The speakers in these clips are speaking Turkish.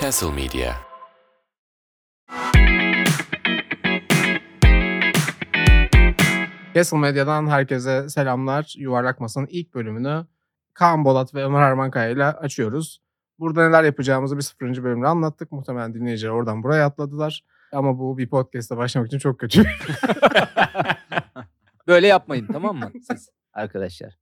Castle Media. Castle Medya'dan herkese selamlar. Yuvarlak Masa'nın ilk bölümünü Kaan Bolat ve Ömer Harmankaya ile açıyoruz. Burada neler yapacağımızı bir sıfırıncı bölümde anlattık. Muhtemelen dinleyiciler oradan buraya atladılar. Ama bu bir podcast'a başlamak için çok kötü. Böyle yapmayın tamam mı siz arkadaşlar?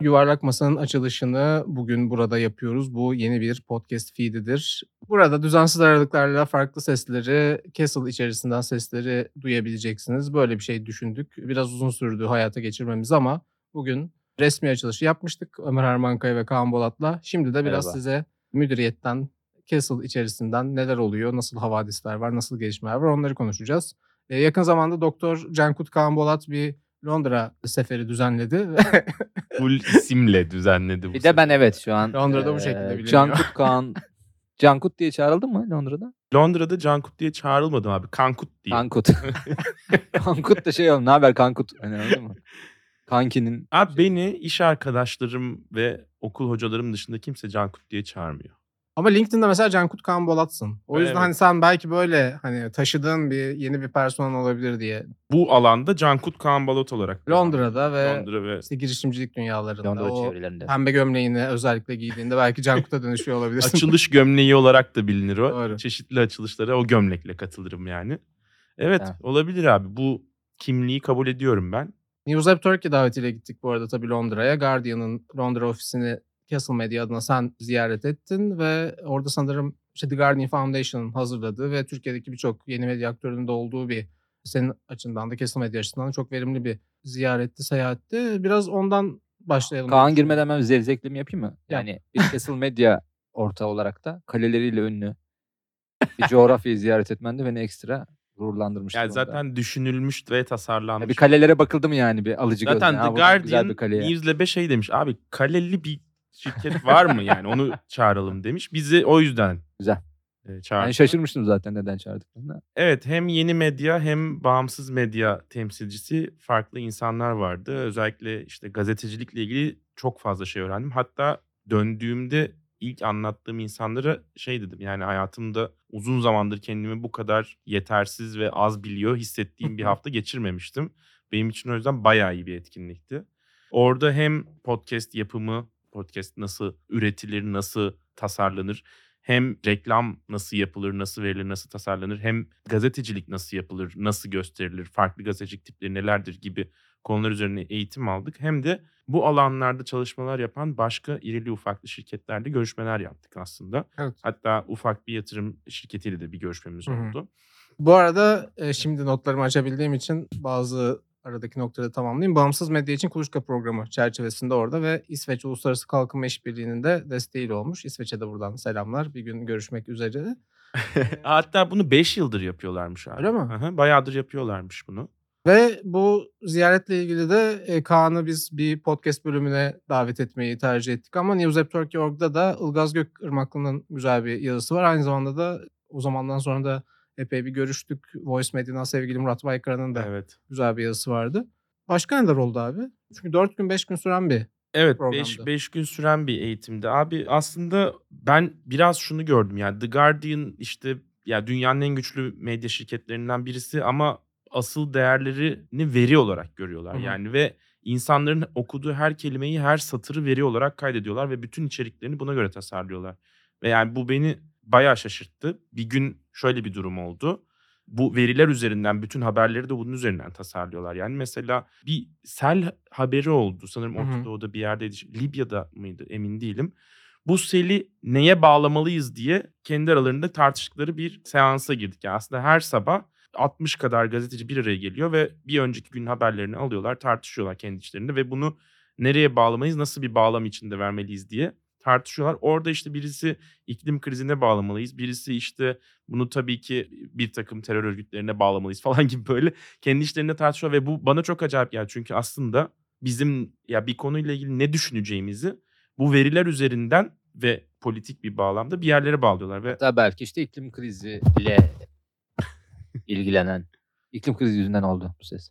Yuvarlak Masa'nın açılışını bugün burada yapıyoruz. Bu yeni bir podcast feedidir. Burada düzensiz aralıklarla farklı sesleri, Castle içerisinden sesleri duyabileceksiniz. Böyle bir şey düşündük. Biraz uzun sürdü hayata geçirmemiz ama bugün resmi açılışı yapmıştık Ömer Harmankaya ve Kaan Bolat'la. Şimdi de biraz Merhaba. size müdüriyetten, Castle içerisinden neler oluyor, nasıl havadisler var, nasıl gelişmeler var onları konuşacağız. Ee, yakın zamanda Doktor Cankut Kaan Bolat bir Londra seferi düzenledi. Full isimle düzenledi bu. Bir de ben evet şu an Londra'da bu şekilde biliniyor. Cankut Kaan Cankut diye çağrıldın mı Londra'da? Londra'da Cankut diye çağrılmadım abi. Kankut diye. Kankut. Kankut da şey oldu. Ne haber Kankut? Hani anladın mı? Kankinin Abi beni iş arkadaşlarım ve okul hocalarım dışında kimse Cankut diye çağırmıyor. Ama LinkedIn'de mesela Cankut Kaan Bolat'sın. O yüzden Evet. hani sen belki böyle hani taşıdığın bir yeni bir personel olabilir diye. Bu alanda Cankut Kaan Balat olarak. Londra'da ve. Londra ve işte girişimcilik dünyalarında Londra o çevrelerinde. pembe gömleğini özellikle giydiğinde belki Cankut'a dönüşüyor olabilirsin. açılış gömleği olarak da bilinir o. Doğru. Çeşitli açılışlara o gömlekle katılırım yani. Evet Ha. olabilir abi. Bu kimliği kabul ediyorum ben. News Up Turkey davetiyle gittik bu arada tabii Londra'ya. Guardian'ın Londra ofisini Castle Media adına sen ziyaret ettin ve orada sanırım işte The Guardian Foundation'ın hazırladığı ve Türkiye'deki birçok yeni medya aktörünün de olduğu bir senin açından da Castle Media açısından da çok verimli bir ziyaretti, seyahatti. Biraz ondan başlayalım. Kaan girmeden ben bir zevzeklimi yapayım mı? Yap. Yani bir Castle Medya ortağı olarak da kaleleriyle ünlü bir coğrafyayı ziyaret etmen de beni ekstra gururlandırmış. Yani zaten düşünülmüş ve tasarlanmış. Ya bir kalelere bakıldı mı yani bir alıcı Zaten? The Ha, buradan güzel Guardian. News'le şey demiş. Abi kaleli bir şirket var mı yani onu çağıralım demiş. Bizi o yüzden Güzel. e, çağırdı. Ben şaşırmıştım zaten neden çağırdıklarını. Evet hem yeni medya hem bağımsız medya temsilcisi farklı insanlar vardı. Özellikle işte gazetecilikle ilgili çok fazla şey öğrendim. Hatta döndüğümde ilk anlattığım insanlara şey dedim yani hayatımda uzun zamandır kendimi bu kadar yetersiz ve az biliyor hissettiğim bir hafta geçirmemiştim. Benim için o yüzden bayağı iyi bir etkinlikti. Orada hem podcast yapımı, podcast nasıl üretilir, nasıl tasarlanır, hem reklam nasıl yapılır, nasıl verilir, nasıl tasarlanır, hem gazetecilik nasıl yapılır, nasıl gösterilir, farklı gazetecilik tipleri nelerdir gibi konular üzerine eğitim aldık. Hem de bu alanlarda çalışmalar yapan başka irili ufaklı şirketlerle görüşmeler yaptık aslında. Evet. Hatta ufak bir yatırım şirketiyle de bir görüşmemiz Hı hı. oldu. Bu arada e, şimdi notlarımı açabildiğim için bazı aradaki noktaları tamamlayayım. Bağımsız medya için kuluçka programı çerçevesinde orada ve İsveç Uluslararası Kalkınma İşbirliği'nin de desteğiyle olmuş. İsveç'e de buradan selamlar. Bir gün görüşmek üzere. Hatta bunu 5 yıldır yapıyorlarmış abi. Öyle mi? Aha, bayağıdır yapıyorlarmış bunu. Ve bu ziyaretle ilgili de e, Kaan'ı biz bir podcast bölümüne davet etmeyi tercih ettik. Ama News App Turkey.org'da da Ilgaz Gökırmaklı'nın güzel bir yazısı var. Aynı zamanda da o zamandan sonra da epey bir görüştük. Voice Medya'dan sevgili Murat Baykara'nın da Evet. güzel bir yazısı vardı. Başka neler oldu abi? Çünkü 4 gün 5 gün süren bir Evet programdı. 5 gün süren bir eğitimdi. Abi aslında ben biraz şunu gördüm yani The Guardian işte ya dünyanın en güçlü medya şirketlerinden birisi ama asıl değerlerini veri olarak görüyorlar. Hı hı. Yani ve insanların okuduğu her kelimeyi her satırı veri olarak kaydediyorlar ve bütün içeriklerini buna göre tasarlıyorlar. Ve yani bu beni bayağı şaşırttı. Bir gün şöyle bir durum oldu. Bu veriler üzerinden bütün haberleri de bunun üzerinden tasarlıyorlar. Yani mesela bir sel haberi oldu. Sanırım. Orta Doğu'da bir yerdeydi. Libya'da mıydı emin değilim. Bu seli neye bağlamalıyız diye kendi aralarında tartıştıkları bir seansa girdik. Yani aslında her sabah 60 kadar gazeteci bir araya geliyor ve bir önceki gün haberlerini alıyorlar, tartışıyorlar kendi içlerinde ve bunu nereye bağlamayız, nasıl bir bağlam içinde vermeliyiz diye tartışıyorlar. Orada işte birisi iklim krizine bağlamalıyız, birisi işte bunu tabii ki bir takım terör örgütlerine bağlamalıyız falan gibi böyle kendi işlerinde tartışıyor ve bu bana çok acayip geldi. Çünkü aslında bizim ya bir konuyla ilgili ne düşüneceğimizi bu veriler üzerinden ve politik bir bağlamda bir yerlere bağlıyorlar ve Hatta belki işte iklim kriziyle ilgilenen İklim krizi yüzünden oldu bu ses.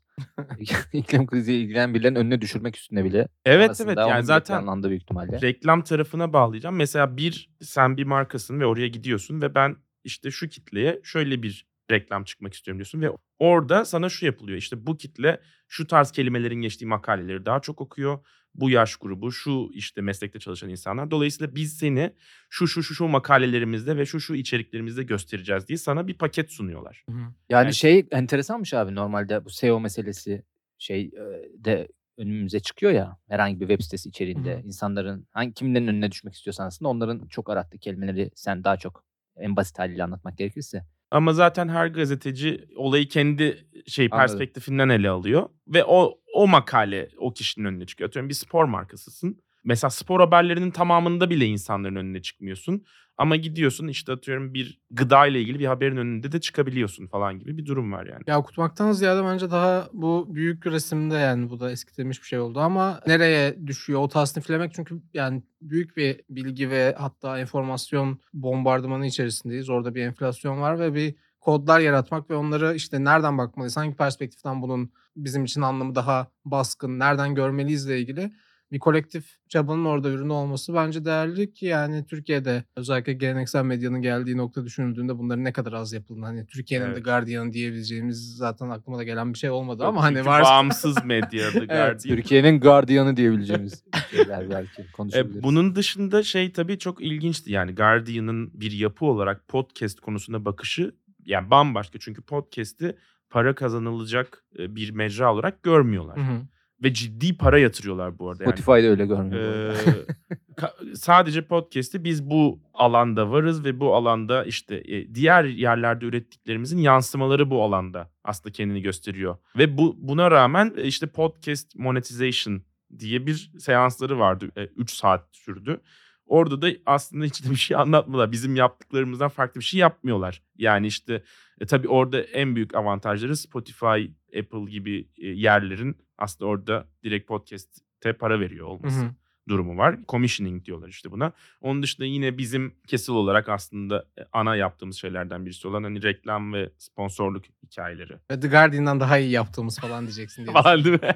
İklim kriziyle ilgilenen birilerinin önüne düşürmek üstüne bile. Evet Aslında evet yani zaten planlandı büyük ihtimalle. reklam tarafına bağlayacağım. Mesela bir sen bir markasın ve oraya gidiyorsun ve ben işte şu kitleye şöyle bir reklam çıkmak istiyorum diyorsun ve orada sana şu yapılıyor. İşte bu kitle şu tarz kelimelerin geçtiği makaleleri daha çok okuyor. Bu yaş grubu, şu işte meslekte çalışan insanlar. Dolayısıyla biz seni şu şu şu şu makalelerimizde ve şu şu içeriklerimizde göstereceğiz diye sana bir paket sunuyorlar. Hı hı. Yani Yani- şey enteresanmış abi normalde bu SEO meselesi şey de önümüze çıkıyor ya herhangi bir web sitesi içeriğinde hı. insanların hangi kimlerin önüne düşmek istiyorsan aslında onların çok arattığı kelimeleri sen daha çok en basit haliyle anlatmak gerekirse Ama zaten her gazeteci olayı kendi şey Anladım. perspektifinden ele alıyor ve o o makale o kişinin önüne çıkıyor. Atıyorum bir spor markasısın. Mesela spor haberlerinin tamamında bile insanların önüne çıkmıyorsun. Ama gidiyorsun işte atıyorum bir gıda ile ilgili bir haberin önünde de çıkabiliyorsun falan gibi bir durum var yani. Ya okutmaktan ziyade bence daha bu büyük resimde yani bu da eskitilmiş bir şey oldu ama nereye düşüyor o tasniflemek çünkü yani büyük bir bilgi ve hatta enformasyon bombardımanı içerisindeyiz. Orada bir enflasyon var ve bir kodlar yaratmak ve onları işte nereden bakmalıyız, hangi perspektiften bunun bizim için anlamı daha baskın, nereden görmeliyizle ilgili bir kolektif çabanın orada ürünü olması bence değerli ki yani Türkiye'de özellikle geleneksel medyanın geldiği nokta düşünüldüğünde bunların ne kadar az yapıldığını hani Türkiye'nin Evet. The Guardian diyebileceğimiz zaten aklıma da gelen bir şey olmadı Yok, ama hani varsa bağımsız medya The Guardian. Türkiye'nin gardiyanı diyebileceğimiz şeyler belki E, konuşabiliriz. bunun dışında şey tabii çok ilginçti yani Guardian'ın bir yapı olarak podcast konusuna bakışı yani bambaşka çünkü podcast'i para kazanılacak e, bir mecra olarak görmüyorlar. Hı hı. Ve ciddi para yatırıyorlar bu arada. Yani, Spotify'da öyle görmüyor. Ee, sadece podcast'i biz bu alanda varız ve bu alanda işte e, diğer yerlerde ürettiklerimizin yansımaları bu alanda aslında kendini gösteriyor. Ve bu buna rağmen e, işte podcast monetization diye bir seansları vardı. 3 saat sürdü. Orada da aslında hiç de bir şey anlatmıyorlar. Bizim yaptıklarımızdan farklı bir şey yapmıyorlar. Yani işte e, tabii orada en büyük avantajları Spotify, Apple gibi e, yerlerin aslında orada direkt podcast'e para veriyor Hı olması hı. Durumu var. Commissioning diyorlar işte buna. Onun dışında yine bizim Kessil olarak aslında e, ana yaptığımız şeylerden birisi olan hani reklam ve sponsorluk hikayeleri. Ve The Guardian'dan daha iyi yaptığımız falan diyeceksin diye. Falan değil mi?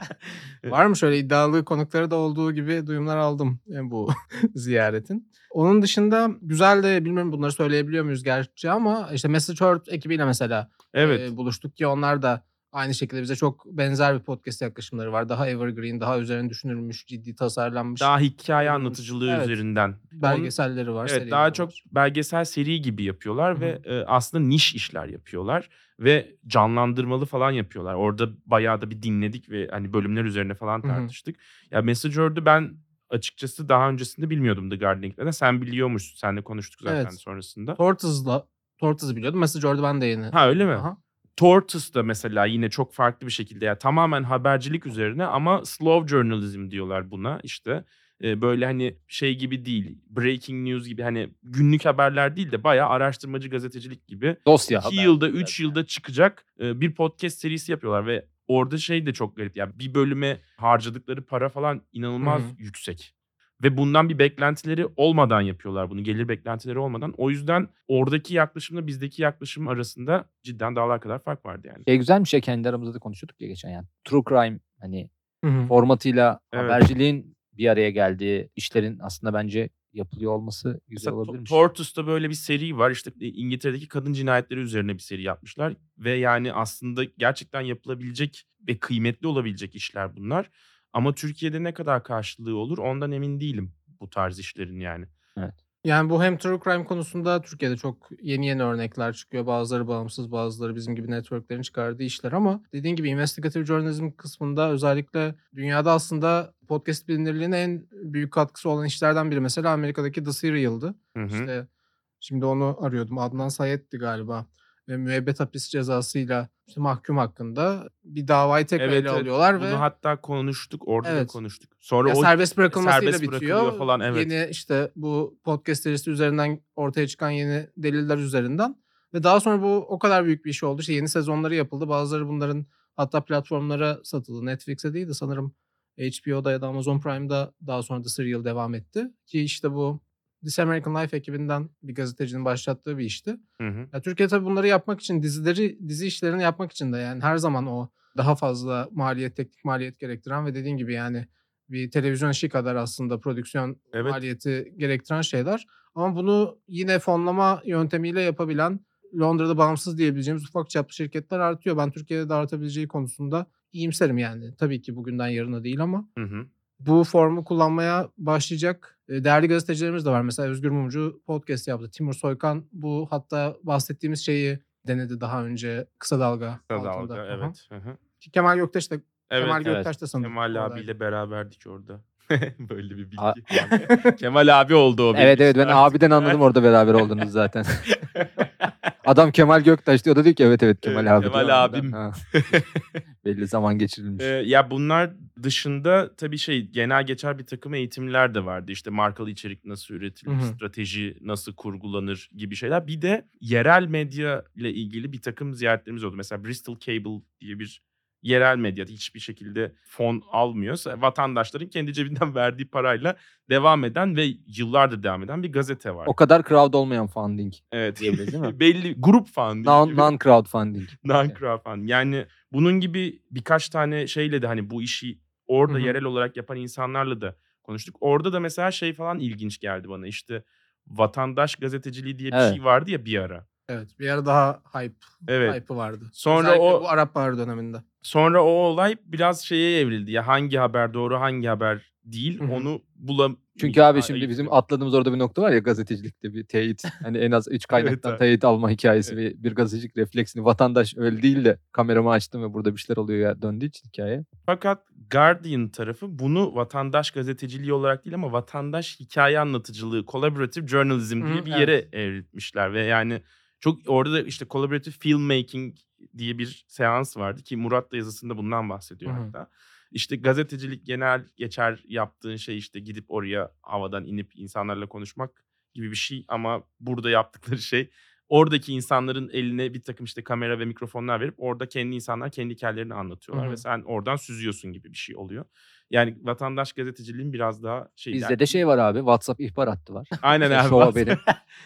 Var mı şöyle iddialı konukları da olduğu gibi duyumlar aldım yani bu ziyaretin. Onun dışında güzel de bilmiyorum bunları söyleyebiliyor muyuz gerçi ama işte Message Heard ekibiyle mesela evet. e, buluştuk ki onlar da aynı şekilde bize çok benzer bir podcast yaklaşımları var. Daha evergreen, daha üzerine düşünülmüş, ciddi tasarlanmış Daha hikaye Olmuş. anlatıcılığı Evet. üzerinden. Belgeselleri var. Evet daha çok var. belgesel seri gibi yapıyorlar Hı ve e, aslında niş işler yapıyorlar ve canlandırmalı falan yapıyorlar. Orada bayağı da bir dinledik ve hani bölümler üzerine falan tartıştık. Ya Messenger'dı ben açıkçası daha öncesinde bilmiyordum The Gardening'den. Sen biliyormuşsun. Seninle konuştuk zaten Evet. sonrasında. Tortoise'la Tortoise'ı biliyordum. Message Heard'ı ben de yeni. Ha öyle mi? Aha. Tortoise da mesela yine çok farklı bir şekilde yani tamamen habercilik üzerine ama slow journalism diyorlar buna işte. Ee, böyle hani şey gibi değil breaking news gibi hani günlük haberler değil de bayağı araştırmacı gazetecilik gibi Dosya 2 haber. yılda 3 yılda çıkacak e, bir podcast serisi yapıyorlar ve orada şey de çok garip yani bir bölüme harcadıkları para falan inanılmaz Hı hı. yüksek. Ve bundan bir beklentileri olmadan yapıyorlar bunu. Gelir beklentileri olmadan. O yüzden oradaki yaklaşımla bizdeki yaklaşım arasında cidden dağlar kadar fark vardı yani. Şey güzelmiş ya kendi aramızda da konuşuyorduk ya geçen yani. True crime hani Hı hı. formatıyla Evet. haberciliğin bir araya geldiği işlerin aslında bence yapılıyor olması güzel Mesela To- olabilirmiş. Tortoise'da böyle bir seri var. İşte e, İngiltere'deki kadın cinayetleri üzerine bir seri yapmışlar. Ve yani aslında gerçekten yapılabilecek ve kıymetli olabilecek işler bunlar. Ama Türkiye'de ne kadar karşılığı olur ondan emin değilim bu tarz işlerin yani. Yani bu hem true crime konusunda Türkiye'de çok yeni yeni örnekler çıkıyor. Bazıları bağımsız, bazıları bizim gibi networklerin çıkardığı işler ama dediğin gibi investigative journalism kısmında özellikle dünyada aslında podcast bilinirliğine en büyük katkısı olan işlerden biri mesela Amerika'daki The Serial'dı. Hı hı. İşte şimdi onu arıyordum. Adnan Sayet'ti galiba. Ve müebbet hapis cezasıyla işte mahkum hakkında bir davayı tekrar Evet, ele evet. alıyorlar Bunu ve hatta konuştuk. Orada da Evet. konuştuk. Sonra ya o serbest bırakılmasıyla serbest bitiyor. falan, evet. Yeni işte bu podcast serisi üzerinden ortaya çıkan yeni deliller üzerinden ve daha sonra bu o kadar büyük bir iş oldu. İşte yeni sezonları yapıldı. Bazıları bunların hatta platformlara satıldı. Netflix'e değil de sanırım HBO'da ya da Amazon Prime'da daha sonra da serial devam etti. Ki işte bu This American Life ekibinden bir gazetecinin başlattığı bir işti. Hı hı. Ya Türkiye tabii bunları yapmak için dizileri dizi işlerini yapmak için de yani her zaman o daha fazla maliyet teknik maliyet gerektiren ve dediğin gibi yani bir televizyon işi kadar aslında prodüksiyon Evet. maliyeti gerektiren şeyler. Ama bunu yine fonlama yöntemiyle yapabilen Londra'da bağımsız diyebileceğimiz ufak çaplı şirketler artıyor. Ben Türkiye'de de artabileceği konusunda iyimserim yani. Tabii ki bugünden yarına değil ama Hı hı. bu formu kullanmaya başlayacak değerli gazetecilerimiz de var. Mesela Özgür Mumcu podcast yaptı. Timur Soykan bu hatta bahsettiğimiz şeyi denedi daha önce kısa dalga Kısa altında. dalga Aha. evet. Hı hı. Ki Kemal Göktaş da Evet. Kemal evet. Göktaş da sanırım. Kemal abiyle beraberdik orada. Böyle bir bilgi. A- Kemal abi oldu o Evet evet ben abiden anladım orada beraber olduğunuzu zaten. Adam Kemal Göktaş diyor o da diyor ki evet evet Kemal Evet, abi. Kemal abim. Belli zaman geçirilmiş. Ee, ya bunlar dışında tabii şey genel geçer bir takım eğitimler de vardı. İşte markalı içerik nasıl üretilir, Hı hı. strateji nasıl kurgulanır gibi şeyler. Bir de yerel medya ile ilgili bir takım ziyaretlerimiz oldu. Mesela Bristol Cable diye bir yerel medya hiçbir şekilde fon almıyor. Vatandaşların kendi cebinden verdiği parayla devam eden ve yıllardır devam eden bir gazete var. O kadar crowd olmayan funding evet. diyebiliriz değil mi? Belli grup funding non, gibi. non crowdfunding. Non-crowdfunding. Yani bunun gibi birkaç tane şeyle de hani bu işi orada Hı hı. yerel olarak yapan insanlarla da konuştuk. Orada da mesela şey falan ilginç geldi bana. İşte vatandaş gazeteciliği diye bir Evet. şey vardı ya bir ara. Evet bir ara daha hype, Evet. hype'ı vardı. Sonra Özellikle o- bu Arap Baharı döneminde. Sonra o olay biraz şeye evrildi. Ya hangi haber doğru hangi haber değil Hı hı. onu bulam. Çünkü abi şimdi bizim atladığımız orada bir nokta var ya gazetecilikte bir teyit. Hani en az üç kaynaktan abi. teyit alma hikayesi ve bir gazetecilik refleksini vatandaş öyle değil de kameramı açtım ve burada bir şeyler oluyor ya döndüğü için hikaye. Fakat Guardian tarafı bunu vatandaş gazeteciliği olarak değil ama vatandaş hikaye anlatıcılığı, collaborative journalism diye Hı, bir evet. yere evrilmişler ve yani çok orada da işte collaborative filmmaking diye bir seans vardı ki Murat da yazısında bundan bahsediyor Hı hı. hatta. İşte gazetecilik genel geçer yaptığın şey işte gidip oraya havadan inip insanlarla konuşmak gibi bir şey ama burada yaptıkları şey oradaki insanların eline bir takım işte kamera ve mikrofonlar verip orada kendi insanlar kendi hikayelerini anlatıyorlar Hı hı. ve sen oradan süzüyorsun gibi bir şey oluyor. Yani vatandaş gazeteciliğin biraz daha şey. Bizde yani- de şey var abi WhatsApp ihbar hattı var. Aynen abi. Show haberi.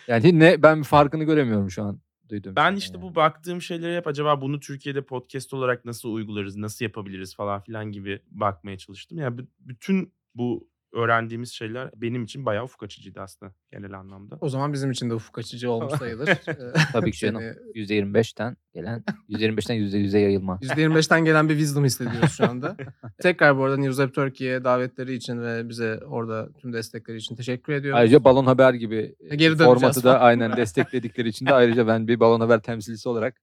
Yani ne ben farkını göremiyorum şu an duyduğum Ben işte yani. bu baktığım şeyleri hep acaba bunu Türkiye'de podcast olarak nasıl uygularız, nasıl yapabiliriz falan filan gibi bakmaya çalıştım. Yani bütün bu öğrendiğimiz şeyler benim için bayağı ufuk açıcıydı aslında genel anlamda. O zaman bizim için de ufuk açıcı olmuş sayılır. Tabii ki canım. seni- %25'ten gelen %25'ten %100'e yayılma. %25'ten gelen bir wisdom hissediyoruz şu anda. Tekrar bu arada News Up Turkey'ye davetleri için ve bize orada tüm destekleri için teşekkür ediyoruz. Ayrıca Balon Haber gibi E, Geri e, döneceğiz formatı da aynen destekledikleri için de ayrıca ben bir Balon Haber temsilcisi olarak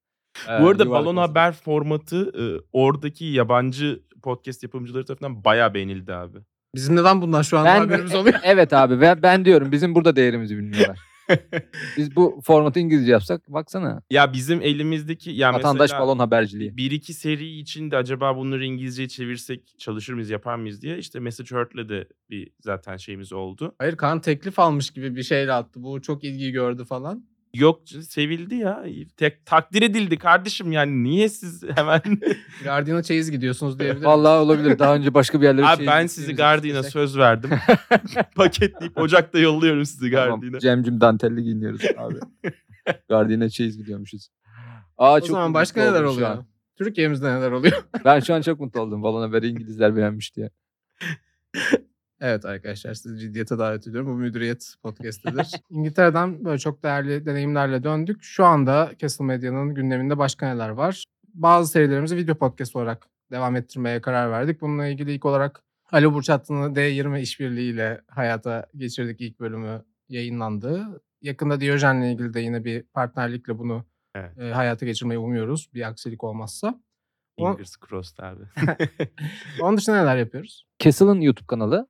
bu e, arada yuvarlak Balon Haber formatı e, oradaki yabancı podcast yapımcıları tarafından bayağı beğenildi abi. Bizim neden bundan şu anda Ben- haberimiz oluyor? Evet abi ben, ben diyorum bizim burada değerimizi bilmiyorlar. Biz bu formatı İngilizce yapsak baksana. Ya bizim elimizdeki ya Vatandaş balon haberciliği. bir iki seri için de acaba bunları İngilizceye çevirsek çalışır mıyız yapar mıyız diye işte Message Hurt'le de bir zaten şeyimiz oldu. Hayır Kaan teklif almış gibi bir şeyle attı. Bu çok ilgi gördü falan. Yok sevildi ya. Tek, takdir edildi kardeşim yani niye siz hemen Guardian'a çeyiz gidiyorsunuz diyebilirim. Vallahi olabilir. Daha önce başka bir yerlere Abi ben sizi Guardian'a söz verdim. Paketleyip Ocak'ta yolluyorum sizi Tamam, Guardian'a. Cemcim dantelli giyiniyoruz abi. Guardian'a çeyiz gidiyormuşuz. Aa, o çok zaman başka neler oluyor? Türkiye'mizde neler oluyor? Ben şu an çok mutlu oldum. Balon haberi İngilizler beğenmiş diye. Evet arkadaşlar sizi ciddiyete davet ediyorum. Bu müdüriyet podcastidir. İngiltere'den böyle çok değerli deneyimlerle döndük. Şu anda Castle Medya'nın gündeminde başka neler var? Bazı serilerimizi video podcast olarak devam ettirmeye karar verdik. Bununla ilgili ilk olarak Ali Burçatlı'nın D20 işbirliğiyle hayata geçirdik ilk bölümü yayınlandı. Yakında Diyojen'le ilgili de yine bir partnerlikle bunu Evet. e, hayata geçirmeyi umuyoruz. Bir aksilik olmazsa. Fingers crossed abi. Onun dışında neler yapıyoruz? Castle'ın YouTube kanalı.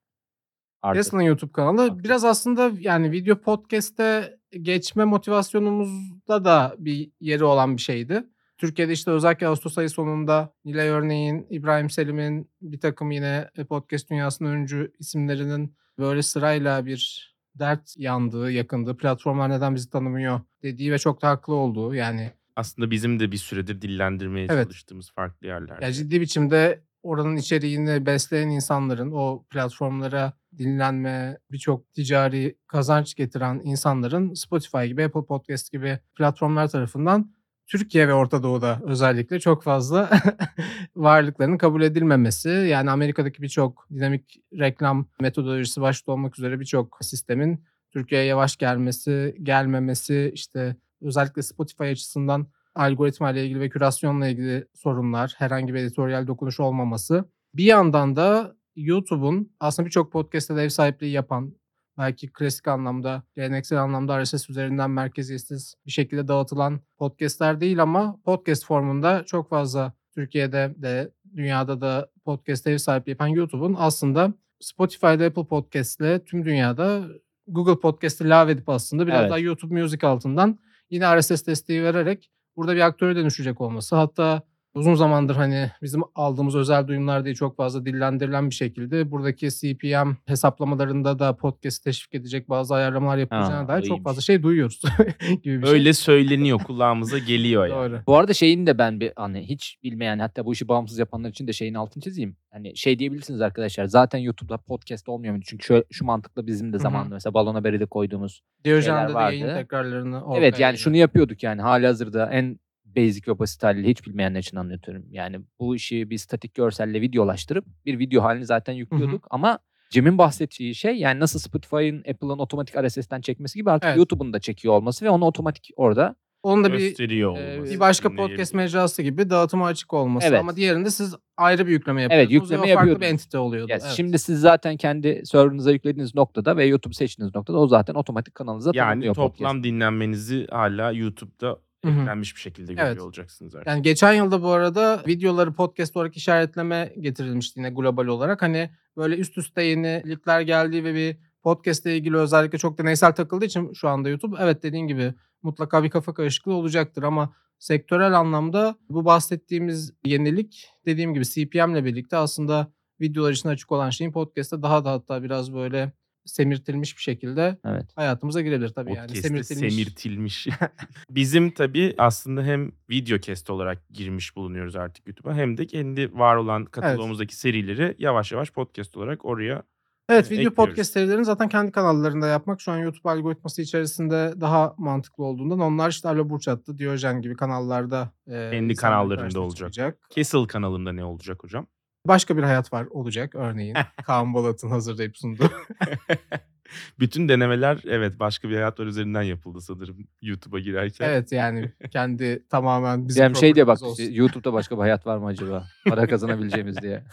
Artık. Tesla'nın YouTube kanalı Aktif. biraz aslında yani video podcast'e geçme motivasyonumuzda da bir yeri olan bir şeydi. Türkiye'de işte özellikle Ağustos ayı sonunda Nilay Örneğin, İbrahim Selim'in bir takım yine podcast dünyasının öncü isimlerinin böyle sırayla bir dert yandığı, yakındığı, platformlar neden bizi tanımıyor dediği ve çok da haklı olduğu yani Aslında bizim de bir süredir dillendirmeye Evet. çalıştığımız farklı yerler. ya ciddi biçimde oranın içeriğini besleyen insanların o platformlara dinlenme, birçok ticari kazanç getiren insanların Spotify gibi, Apple Podcast gibi platformlar tarafından Türkiye ve Orta Doğu'da özellikle çok fazla varlıklarının kabul edilmemesi. Yani Amerika'daki birçok dinamik reklam metodolojisi başta olmak üzere birçok sistemin Türkiye'ye yavaş gelmesi, gelmemesi, işte özellikle Spotify açısından algoritma ile ilgili ve kürasyonla ilgili sorunlar, herhangi bir editoryal dokunuş olmaması. Bir yandan da YouTube'un aslında birçok podcast'te ev sahipliği yapan, belki klasik anlamda, geleneksel anlamda RSS üzerinden merkeziyetsiz bir şekilde dağıtılan podcast'ler değil ama podcast formunda çok fazla Türkiye'de de dünyada da podcast ev sahipliği yapan YouTube'un aslında Spotify'da Apple Podcast'le tüm dünyada Google Podcast'ı lağvedip aslında biraz Evet. daha YouTube Music altından yine RSS desteği vererek burada bir aktöre dönüşecek olması. Hatta uzun zamandır hani bizim aldığımız özel duyumlar değil çok fazla dillendirilen bir şekilde buradaki CPM hesaplamalarında da podcast teşvik edecek bazı ayarlamalar yapılacağına Ha, dair çok iyiymiş. fazla şey duyuyoruz gibi bir şey. Öyle söyleniyor kulağımıza geliyor yani. Doğru. Bu arada şeyin de ben bir hani hiç bilmeyen hatta bu işi bağımsız yapanlar için de şeyin altını çizeyim. Hani şey diyebilirsiniz arkadaşlar zaten YouTube'da podcast olmuyor mu? Çünkü şu, şu mantıkla bizim de hı. zamanında mesela Balon Haberi de koyduğumuz. Diyojen'de de vardı. yayın tekrarlarını evet yani şunu yapıyorduk yani hali hazırda en basic ve basit haliyle hiç bilmeyenler için anlatıyorum. Yani bu işi bir statik görselle videolaştırıp bir video halini zaten yüklüyorduk ama Cem'in bahsettiği şey yani nasıl Spotify'ın Apple'ın otomatik RSS'ten çekmesi gibi artık Evet. YouTube'un da çekiyor olması ve onu otomatik orada Onun da bir Gösteriyor e, olması. bir başka podcast mecrası gibi dağıtıma açık olması Evet. ama diğerinde siz ayrı bir yükleme Evet, yapıyordunuz. yükleme ve o farklı bir entite oluyordu. Yes, Evet. Şimdi siz zaten kendi server'ınıza yüklediğiniz noktada ve YouTube seçtiğiniz noktada o zaten otomatik kanalınıza Yani tanımlıyor toplam podcast. dinlenmenizi hala YouTube'da Hı hı. eklenmiş bir şekilde görüyor Evet. olacaksınız artık. Yani geçen yılda bu arada videoları podcast olarak işaretleme getirilmişti yine global olarak. Hani böyle üst üste yenilikler geldiği ve bir podcast ile ilgili özellikle çok deneysel takıldığı için şu anda YouTube evet dediğin gibi mutlaka bir kafa karışıklığı olacaktır ama sektörel anlamda bu bahsettiğimiz yenilik dediğim gibi CPM ile birlikte aslında videolar için açık olan şeyin podcast'te daha da hatta biraz böyle semirtilmiş bir şekilde Evet. hayatımıza girebilir tabii yani Podcast'te semirtilmiş. semirtilmiş. Bizim tabii aslında hem videocast olarak girmiş bulunuyoruz artık YouTube'a hem de kendi var olan kataloğumuzdaki serileri yavaş yavaş podcast olarak oraya Evet e, video ekliyoruz. podcast serilerini zaten kendi kanallarında yapmak şu an YouTube algoritması içerisinde daha mantıklı olduğundan onlar işte Alo Burçat'tı, Diyojen gibi kanallarda e, Kendi kanallarında olacak. çıkacak. Castle kanalında ne olacak hocam? Başka bir hayat var olacak örneğin. Kaan Bolat'ın hazırlayıp sunduğu. Bütün denemeler evet başka bir hayat var üzerinden yapıldı sanırım YouTube'a girerken. evet yani kendi tamamen bizim Yani şey diye bak olsun. YouTube'da başka bir hayat var mı acaba? Para kazanabileceğimiz diye.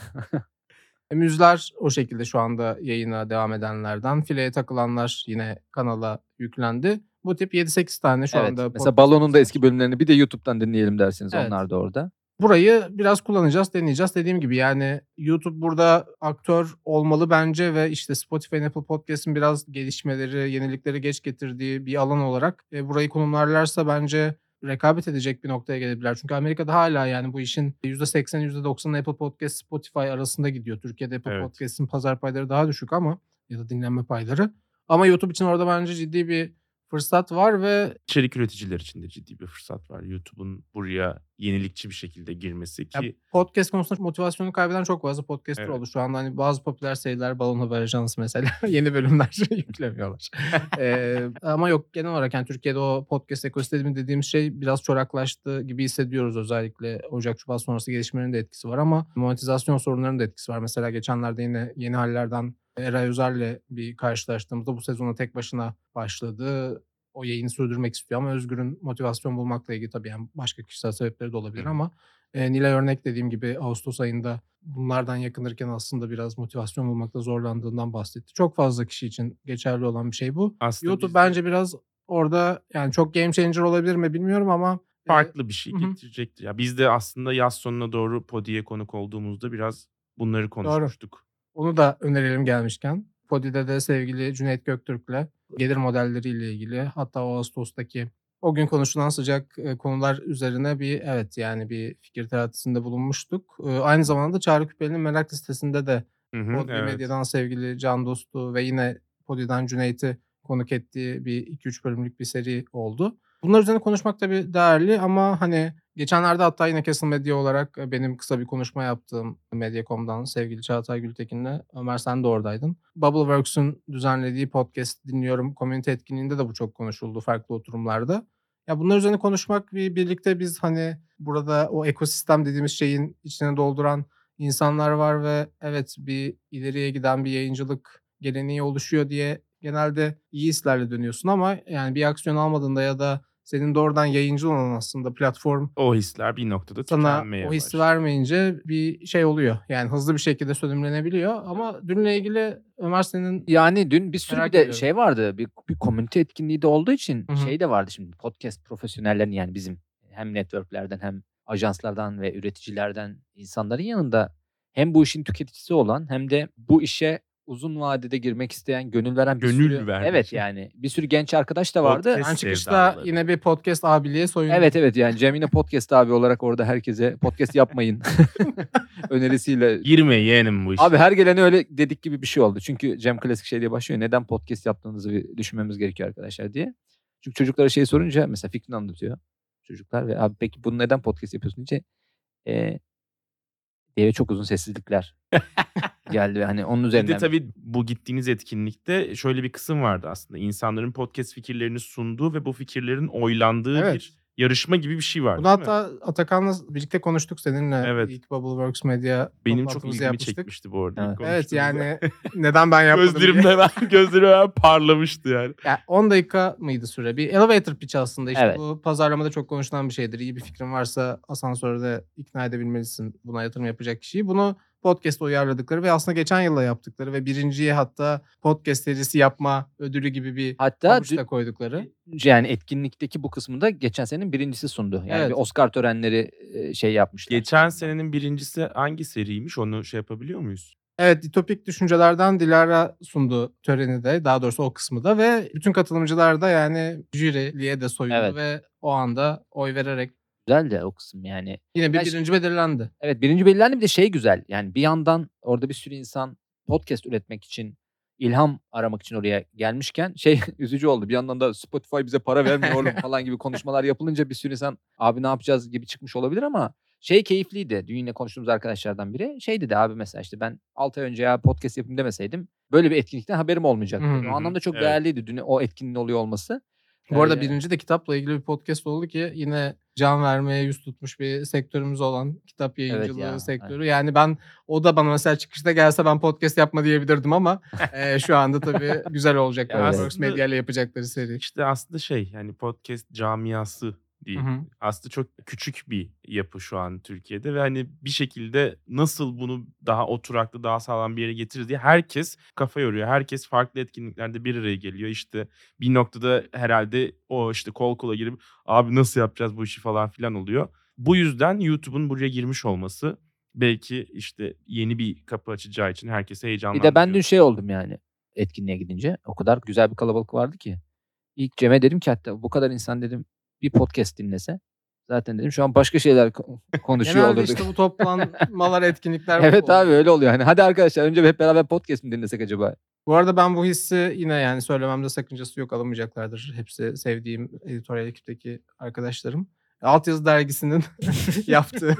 E, Müzler o şekilde şu anda yayına devam edenlerden. Fileye takılanlar yine kanala yüklendi. Bu tip 7-8 tane şu evet. anda Mesela Balon'un da eski bölümlerini bir de YouTube'dan dinleyelim dersiniz Evet. onlar da orada. Burayı biraz kullanacağız, deneyeceğiz. Dediğim gibi yani YouTube burada aktör olmalı bence ve işte Spotify, Apple Podcast'in biraz gelişmeleri, yenilikleri geç getirdiği bir alan olarak e, burayı konumlarlarsa bence rekabet edecek bir noktaya gelebilirler. Çünkü Amerika'da hala yani bu işin %80'i %90'ı Apple Podcast, Spotify arasında gidiyor. Türkiye'de Apple Evet. Podcast'in pazar payları daha düşük ama ya da dinlenme payları. Ama YouTube için orada bence ciddi bir fırsat var ve İçerik üreticiler için de ciddi bir fırsat var. YouTube'un buraya yenilikçi bir şekilde girmesi Ya ki podcast konusunda motivasyonu kaybeden çok fazla podcaster Evet. oldu. Şu anda hani bazı popüler seriler Balon Haber Ajansı mesela yeni bölümler yüklemiyorlar. Ee, ama yok genel olarak yani Türkiye'de o podcast ekosistemi dediğimiz şey biraz çoraklaştı gibi hissediyoruz özellikle Ocak Şubat sonrası gelişmelerin de etkisi var ama monetizasyon sorunlarının da etkisi var. Mesela geçenlerde yine yeni hallerden Eray Özer'le bir karşılaştığımızda bu sezona tek başına başladı. O yayını sürdürmek istiyor ama Özgür'ün motivasyon bulmakla ilgili tabii yani başka kişisel sebepleri de olabilir Hı ama e, Nilay örnek dediğim gibi Ağustos ayında bunlardan yakınırken aslında biraz motivasyon bulmakta zorlandığından bahsetti. Çok fazla kişi için geçerli olan bir şey bu. aslında YouTube biz de bence biraz orada yani çok game changer olabilir mi bilmiyorum ama e, farklı bir şey Hı hı. getirecektir. Ya biz de aslında yaz sonuna doğru Podi'ye konuk olduğumuzda biraz bunları konuşmuştuk. Onu da önerelim gelmişken. Podi'de de sevgili Cüneyt Göktürk'le gelir modelleriyle ilgili hatta o Ağustos'taki o gün konuşulan sıcak e, konular üzerine bir evet yani bir fikir teatisinde bulunmuştuk. E, aynı zamanda da Çağrı Küpeli'nin merak listesinde de Hı hı, Podbi evet. Medya'dan sevgili Can Dostu ve yine Podi'den Cüneyt'i konuk ettiği bir 2-3 bölümlük bir seri oldu. Bunlar üzerine konuşmak tabii değerli ama hani geçenlerde hatta yine Kesin Medya olarak e, benim kısa bir konuşma yaptığım Medyacom'dan sevgili Çağatay Gültekin'le Ömer sen de oradaydın. Bubbleworks'ün düzenlediği podcast dinliyorum. Komünite etkinliğinde de bu çok konuşuldu farklı oturumlarda. Ya bunlar üzerine konuşmak bir birlikte biz hani burada o ekosistem dediğimiz şeyin içine dolduran insanlar var ve evet bir ileriye giden bir yayıncılık geleneği oluşuyor diye genelde iyi hislerle dönüyorsun ama yani bir aksiyon almadığında ya da senin doğrudan yayıncı olan aslında platform O hisler bir noktada sana o hissi başlıyor. vermeyince bir şey oluyor. Yani hızlı bir şekilde sönümlenebiliyor ama dünle ilgili Ömer senin Yani dün bir sürü bir de ediyorum. şey vardı. Bir, bir komünite etkinliği de olduğu için Hı hı. şey de vardı şimdi. Podcast profesyonellerin yani bizim hem networklerden hem ajanslardan ve üreticilerden insanların yanında hem bu işin tüketicisi olan hem de bu işe uzun vadede girmek isteyen, gönül veren bir Gönül sürü vermek. evet yani bir sürü genç arkadaş da vardı. Podcast ben çıkışta yine bir podcast abiliğe soyundum. Evet evet yani Cem yine podcast abi olarak orada herkese podcast yapmayın önerisiyle. Girme yeğenim bu işe. Abi her gelene öyle dedik gibi bir şey oldu. Çünkü Cem klasik şey diye başlıyor. Neden podcast yaptığınızı bir düşünmemiz gerekiyor arkadaşlar diye. Çünkü çocuklara şey sorunca mesela fikrini anlatıyor çocuklar ve abi peki bunu neden podcast yapıyorsun deyince e, diye çok uzun sessizlikler geldi. Hani onun Bir üzerinden. de tabii bu gittiğiniz etkinlikte şöyle bir kısım vardı aslında. İnsanların podcast fikirlerini sunduğu ve bu fikirlerin oylandığı Evet. bir yarışma gibi bir şey var. Bunu mi? hatta Atakan'la birlikte konuştuk seninle. Evet. İlk Bubbleworks Media benim çok ilgimi yapmıştık. çekmişti bu arada. Evet. Evet yani neden ben yapmadım Gözlerim diye. hemen, gözlerim hemen parlamıştı yani. Yani 10 dakika mıydı süre? Bir elevator pitch aslında. İşte Evet. bu pazarlamada çok konuşulan bir şeydir. İyi bir fikrin varsa asansörde ikna edebilmelisin buna yatırım yapacak kişiyi. Bunu podcast'a uyarladıkları ve aslında geçen yılda yaptıkları ve birinciye hatta podcast serisi yapma ödülü gibi bir Hatta dü- koydukları. yani etkinlikteki bu kısmında geçen senenin birincisi sundu. Yani Evet. bir Oscar törenleri e, şey yapmışlar. Geçen senenin birincisi hangi seriymiş onu şey yapabiliyor muyuz? Evet, ditopik düşüncelerden Dilara sundu töreni de, daha doğrusu o kısmı da ve bütün katılımcılar da yani jüriliğe de soyundu Evet. ve o anda oy vererek Güzel de o kısım yani. yine bir Ya ş- birinci belirlendi. Evet birinci belirlendi bir de şey güzel. Yani bir yandan orada bir sürü insan podcast üretmek için ilham aramak için oraya gelmişken şey üzücü oldu. Bir yandan da Spotify bize para vermiyor oğlum falan gibi konuşmalar yapılınca bir sürü insan abi ne yapacağız gibi çıkmış olabilir ama şey keyifliydi. Dün yine konuştuğumuz arkadaşlardan biri şey dedi abi mesela işte ben 6 ay önce ya podcast yapayım demeseydim böyle bir etkinlikten haberim olmayacaktı. Hı. O anlamda çok Evet. değerliydi dün o etkinliğin oluyor olması. Bu arada Ee, birinci de kitapla ilgili bir podcast oldu ki yine can vermeye yüz tutmuş bir sektörümüz olan kitap yayıncılığı ya, sektörü. Yani ben o da bana mesela çıkışta gelse ben podcast yapma diyebilirdim ama e, şu anda tabii güzel olacak. Evet. Aslında- Media ile yapacakları seri. İşte aslında şey yani podcast camiası değil. Hı hı. Aslında çok küçük bir yapı şu an Türkiye'de ve hani bir şekilde nasıl bunu daha oturaklı, daha sağlam bir yere getirir diye herkes kafa yoruyor. Herkes farklı etkinliklerde bir araya geliyor. İşte bir noktada herhalde o işte kol kola girip abi nasıl yapacağız bu işi falan filan oluyor. Bu yüzden YouTube'un buraya girmiş olması belki işte yeni bir kapı açacağı için herkese Bir heyecanlandırıyor. de ben dün şey oldum yani etkinliğe gidince. O kadar güzel bir kalabalık vardı ki. İlk Cem'e dedim ki hatta bu kadar insan dedim bir podcast dinlese. Zaten dedim şu an başka şeyler ko- konuşuyor Genelde olurduk. işte bu toplanmalar, etkinlikler evet abi öyle oluyor. Hani hadi arkadaşlar önce hep beraber podcast mi dinlesek acaba? Bu arada ben bu hissi yine yani söylememde sakıncası yok alınmayacaklardır. Hepsi sevdiğim editoryal ekipteki arkadaşlarım. Altyazı dergisinin yaptığı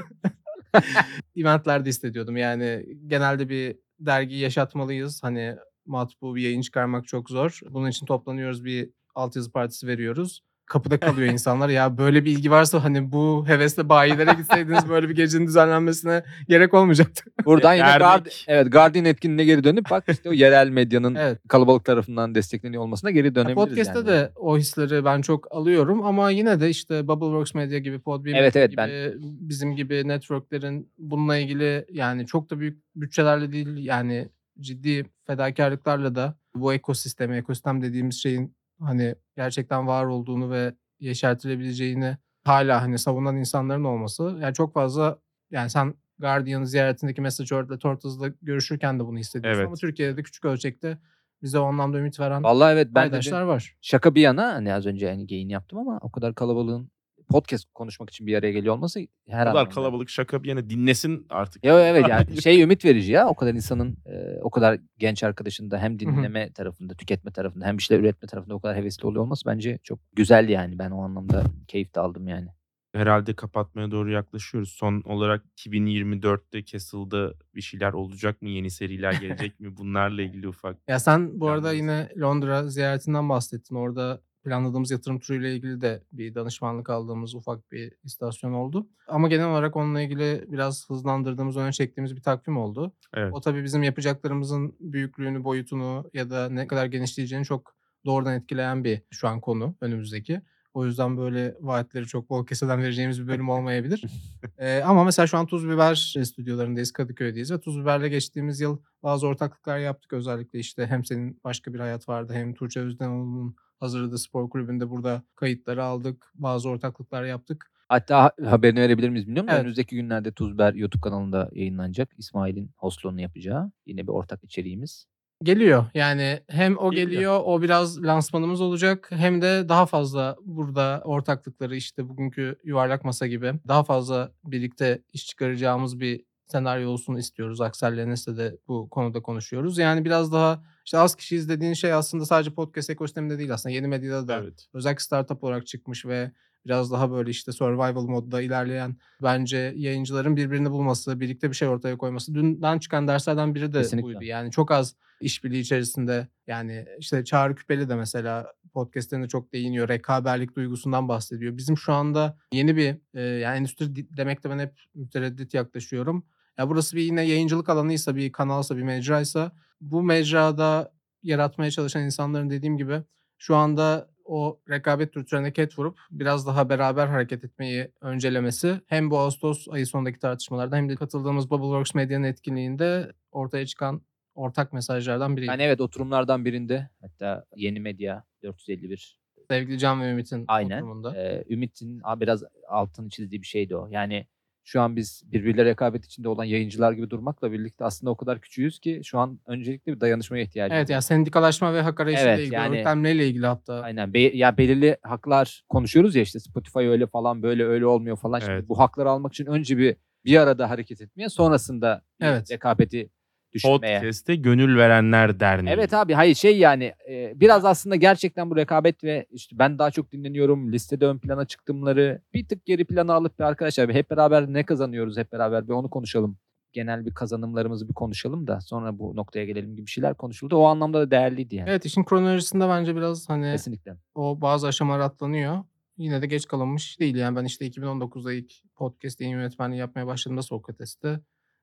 eventlerde hissediyordum. Yani genelde bir dergiyi yaşatmalıyız. Hani matbu bir yayın çıkarmak çok zor. Bunun için toplanıyoruz bir altyazı partisi veriyoruz. Kapıda kalıyor insanlar. Ya böyle bir ilgi varsa hani bu hevesle bayilere gitseydiniz böyle bir gecenin düzenlenmesine gerek olmayacaktı. Buradan yine. Guard, evet Guardian etkinliğine geri dönüp bak işte o yerel medyanın Evet. kalabalık tarafından destekleniyor olmasına geri Ya dönebiliriz Podcast'te yani. de o hisleri ben çok alıyorum ama yine de işte Bubbleworks Media gibi, Podbean Evet, evet, gibi, ben- bizim gibi networklerin bununla ilgili yani çok da büyük bütçelerle değil yani ciddi fedakarlıklarla da bu ekosistemi, ekosistem dediğimiz şeyin hani gerçekten var olduğunu ve yeşertilebileceğini hala hani savunan insanların olması. Yani çok fazla yani sen Guardian ziyaretindeki MessageBoard'la Tortoise'la görüşürken de bunu hissediyorsun Evet. ama Türkiye'de de küçük ölçekte bize o anlamda ümit veren Vallahi evet ben de var. şaka bir yana hani az önce hani gain yaptım ama o kadar kalabalığın podcast konuşmak için bir araya geliyor olması her O kadar kalabalık şaka bir yana dinlesin artık. Ya evet yani şey ümit verici ya o kadar insanın e, o kadar genç arkadaşın da hem dinleme tarafında tüketme tarafında hem bir şeyler üretme tarafında o kadar hevesli oluyor olması bence çok güzel yani ben o anlamda keyif de aldım yani. Herhalde kapatmaya doğru yaklaşıyoruz. Son olarak 2024'te Castle'da bir şeyler olacak mı? Yeni seriler gelecek mi? Bunlarla ilgili ufak. Ya sen bu arada yine Londra ziyaretinden bahsettin. Orada planladığımız yatırım turuyla ilgili de bir danışmanlık aldığımız ufak bir istasyon oldu. Ama genel olarak onunla ilgili biraz hızlandırdığımız, öne çektiğimiz bir takvim oldu. Evet. O tabii bizim yapacaklarımızın büyüklüğünü, boyutunu ya da ne kadar genişleyeceğini çok doğrudan etkileyen bir şu an konu önümüzdeki. O yüzden böyle vaatleri çok bol keseden vereceğimiz bir bölüm olmayabilir. Ee, ama mesela şu an Tuz Biber stüdyolarındayız, Kadıköy'deyiz ve Tuz Biber'le geçtiğimiz yıl bazı ortaklıklar yaptık. Özellikle işte hem senin başka bir hayat vardı hem Tuğçe Özdenoğlu'nun hazırladığı spor kulübünde burada kayıtları aldık. Bazı ortaklıklar yaptık. Hatta ha- haberini verebilir miyiz bilmiyorum. Evet. Önümüzdeki günlerde Tuzber YouTube kanalında yayınlanacak. İsmail'in hostluğunu yapacağı yine bir ortak içeriğimiz. Geliyor. Yani hem o Geliyor. geliyor, o biraz lansmanımız olacak. Hem de daha fazla burada ortaklıkları işte bugünkü yuvarlak masa gibi daha fazla birlikte iş çıkaracağımız bir senaryo olsun istiyoruz. Aksel'le Enes'le de bu konuda konuşuyoruz. Yani biraz daha işte az kişi izlediğin şey aslında sadece podcast ekosisteminde değil aslında. Yeni medyada da Evet. özellikle startup olarak çıkmış ve biraz daha böyle işte survival modda ilerleyen bence yayıncıların birbirini bulması, birlikte bir şey ortaya koyması. Dünden çıkan derslerden biri de Kesinlikle. buydu. Yani çok az işbirliği içerisinde yani işte Çağrı Küpeli de mesela podcastlerinde çok değiniyor. Rekaberlik duygusundan bahsediyor. Bizim şu anda yeni bir yani endüstri di- demekte ben hep mütereddit yaklaşıyorum. Ya burası bir yine yayıncılık alanıysa, bir kanalsa, bir mecraysa bu mecrada yaratmaya çalışan insanların dediğim gibi şu anda o rekabet kültürüne ket vurup biraz daha beraber hareket etmeyi öncelemesi hem bu Ağustos ayı sonundaki tartışmalarda hem de katıldığımız Bubbleworks Medya'nın etkinliğinde ortaya çıkan ortak mesajlardan biriydi. Yani evet oturumlardan birinde hatta yeni medya 451 Sevgili Can ve Ümit'in aynen oturumunda. e, Ümit'in biraz altını çizdiği bir şeydi o. Yani şu an biz birbiriyle rekabet içinde olan yayıncılar gibi durmakla birlikte aslında o kadar küçüğüz ki şu an öncelikle bir dayanışmaya ihtiyacımız Evet var. yani sendikalaşma ve hak arayışıyla Evet, ilgili, yani- örgütlenmeyle ilgili hatta. Aynen. Be- ya belirli haklar konuşuyoruz ya işte Spotify öyle falan böyle öyle olmuyor falan. Şimdi Evet. bu hakları almak için önce bir bir arada hareket etmeye sonrasında Evet. rekabeti düşürmeye. Podcast'te Gönül Verenler Derneği. Evet abi hayır şey yani e, biraz aslında gerçekten bu rekabet ve işte ben daha çok dinleniyorum listede ön plana çıktımları bir tık geri plana alıp bir arkadaşlar bir hep beraber ne kazanıyoruz hep beraber bir onu konuşalım. Genel bir kazanımlarımızı bir konuşalım da sonra bu noktaya gelelim gibi şeyler konuşuldu. O anlamda da değerliydi yani. Evet işin kronolojisinde bence biraz hani Kesinlikle. o bazı aşamalar atlanıyor. Yine de geç kalınmış değil. Yani ben işte 2019'da ilk podcast yayın yönetmenliği yapmaya başladığımda Sokrates'te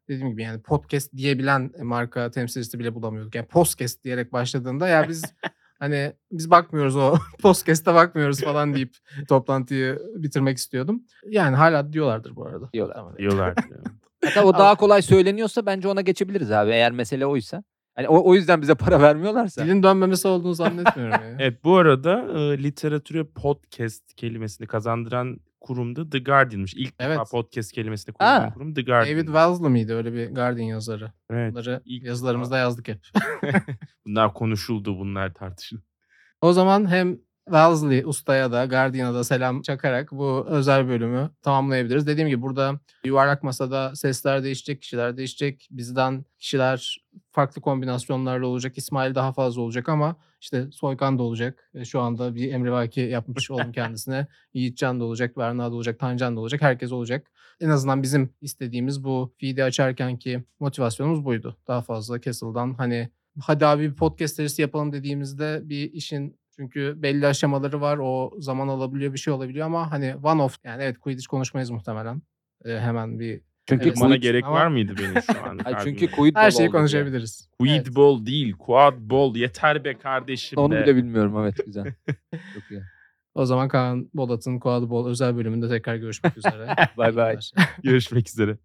dediğim gibi yani podcast diyebilen marka temsilcisi bile bulamıyorduk. Yani podcast diyerek başladığında ya biz hani biz bakmıyoruz o podcast'a bakmıyoruz falan deyip toplantıyı bitirmek istiyordum. Yani hala diyorlardır bu arada. Diyorlar. Tamam. Diyorlar. Hatta o daha kolay söyleniyorsa bence ona geçebiliriz abi eğer mesele oysa. Hani o, o yüzden bize para vermiyorlarsa. Dilin dönmemesi olduğunu zannetmiyorum. Yani. evet bu arada e, literatüre podcast kelimesini kazandıran kurum da The Guardian'mış. İlk defa Evet. podcast kelimesini kullanan Aa. kurum The Guardian. David Wellesley miydi öyle bir Guardian yazarı? Evet. Bunları ilk defa. yazılarımızda yazdık hep. Bunlar konuşuldu, bunlar tartışıldı. O zaman hem Wellesley ustaya da Guardian'a da selam çakarak bu özel bölümü tamamlayabiliriz. Dediğim gibi burada yuvarlak masada sesler değişecek, kişiler değişecek. Bizden kişiler farklı kombinasyonlarla olacak. İsmail daha fazla olacak ama işte Soykan da olacak. E, Şu anda bir emrivaki yapmış oldum kendisine. Yiğitcan da olacak, Berna da olacak, Tancan da olacak. Herkes olacak. En azından bizim istediğimiz bu feed'i açarken ki motivasyonumuz buydu. Daha fazla Castle'dan hani hadi abi bir podcast serisi yapalım dediğimizde bir işin çünkü belli aşamaları var. O zaman alabiliyor, bir şey olabiliyor ama hani one off yani evet Quidditch konuşmayız muhtemelen. Ee, hemen bir Çünkü Evet, Bana gerek ama- var mıydı benim şu an? Hayır, çünkü? Quid her şeyi konuşabiliriz. Quid Evet. ball değil, quad ball. Yeter be kardeşim Onu be. bile bilmiyorum evet güzel. Çok iyi. O zaman Kaan Bolat'ın Quad Ball özel bölümünde tekrar görüşmek üzere. Bay bay. Görüşmek üzere.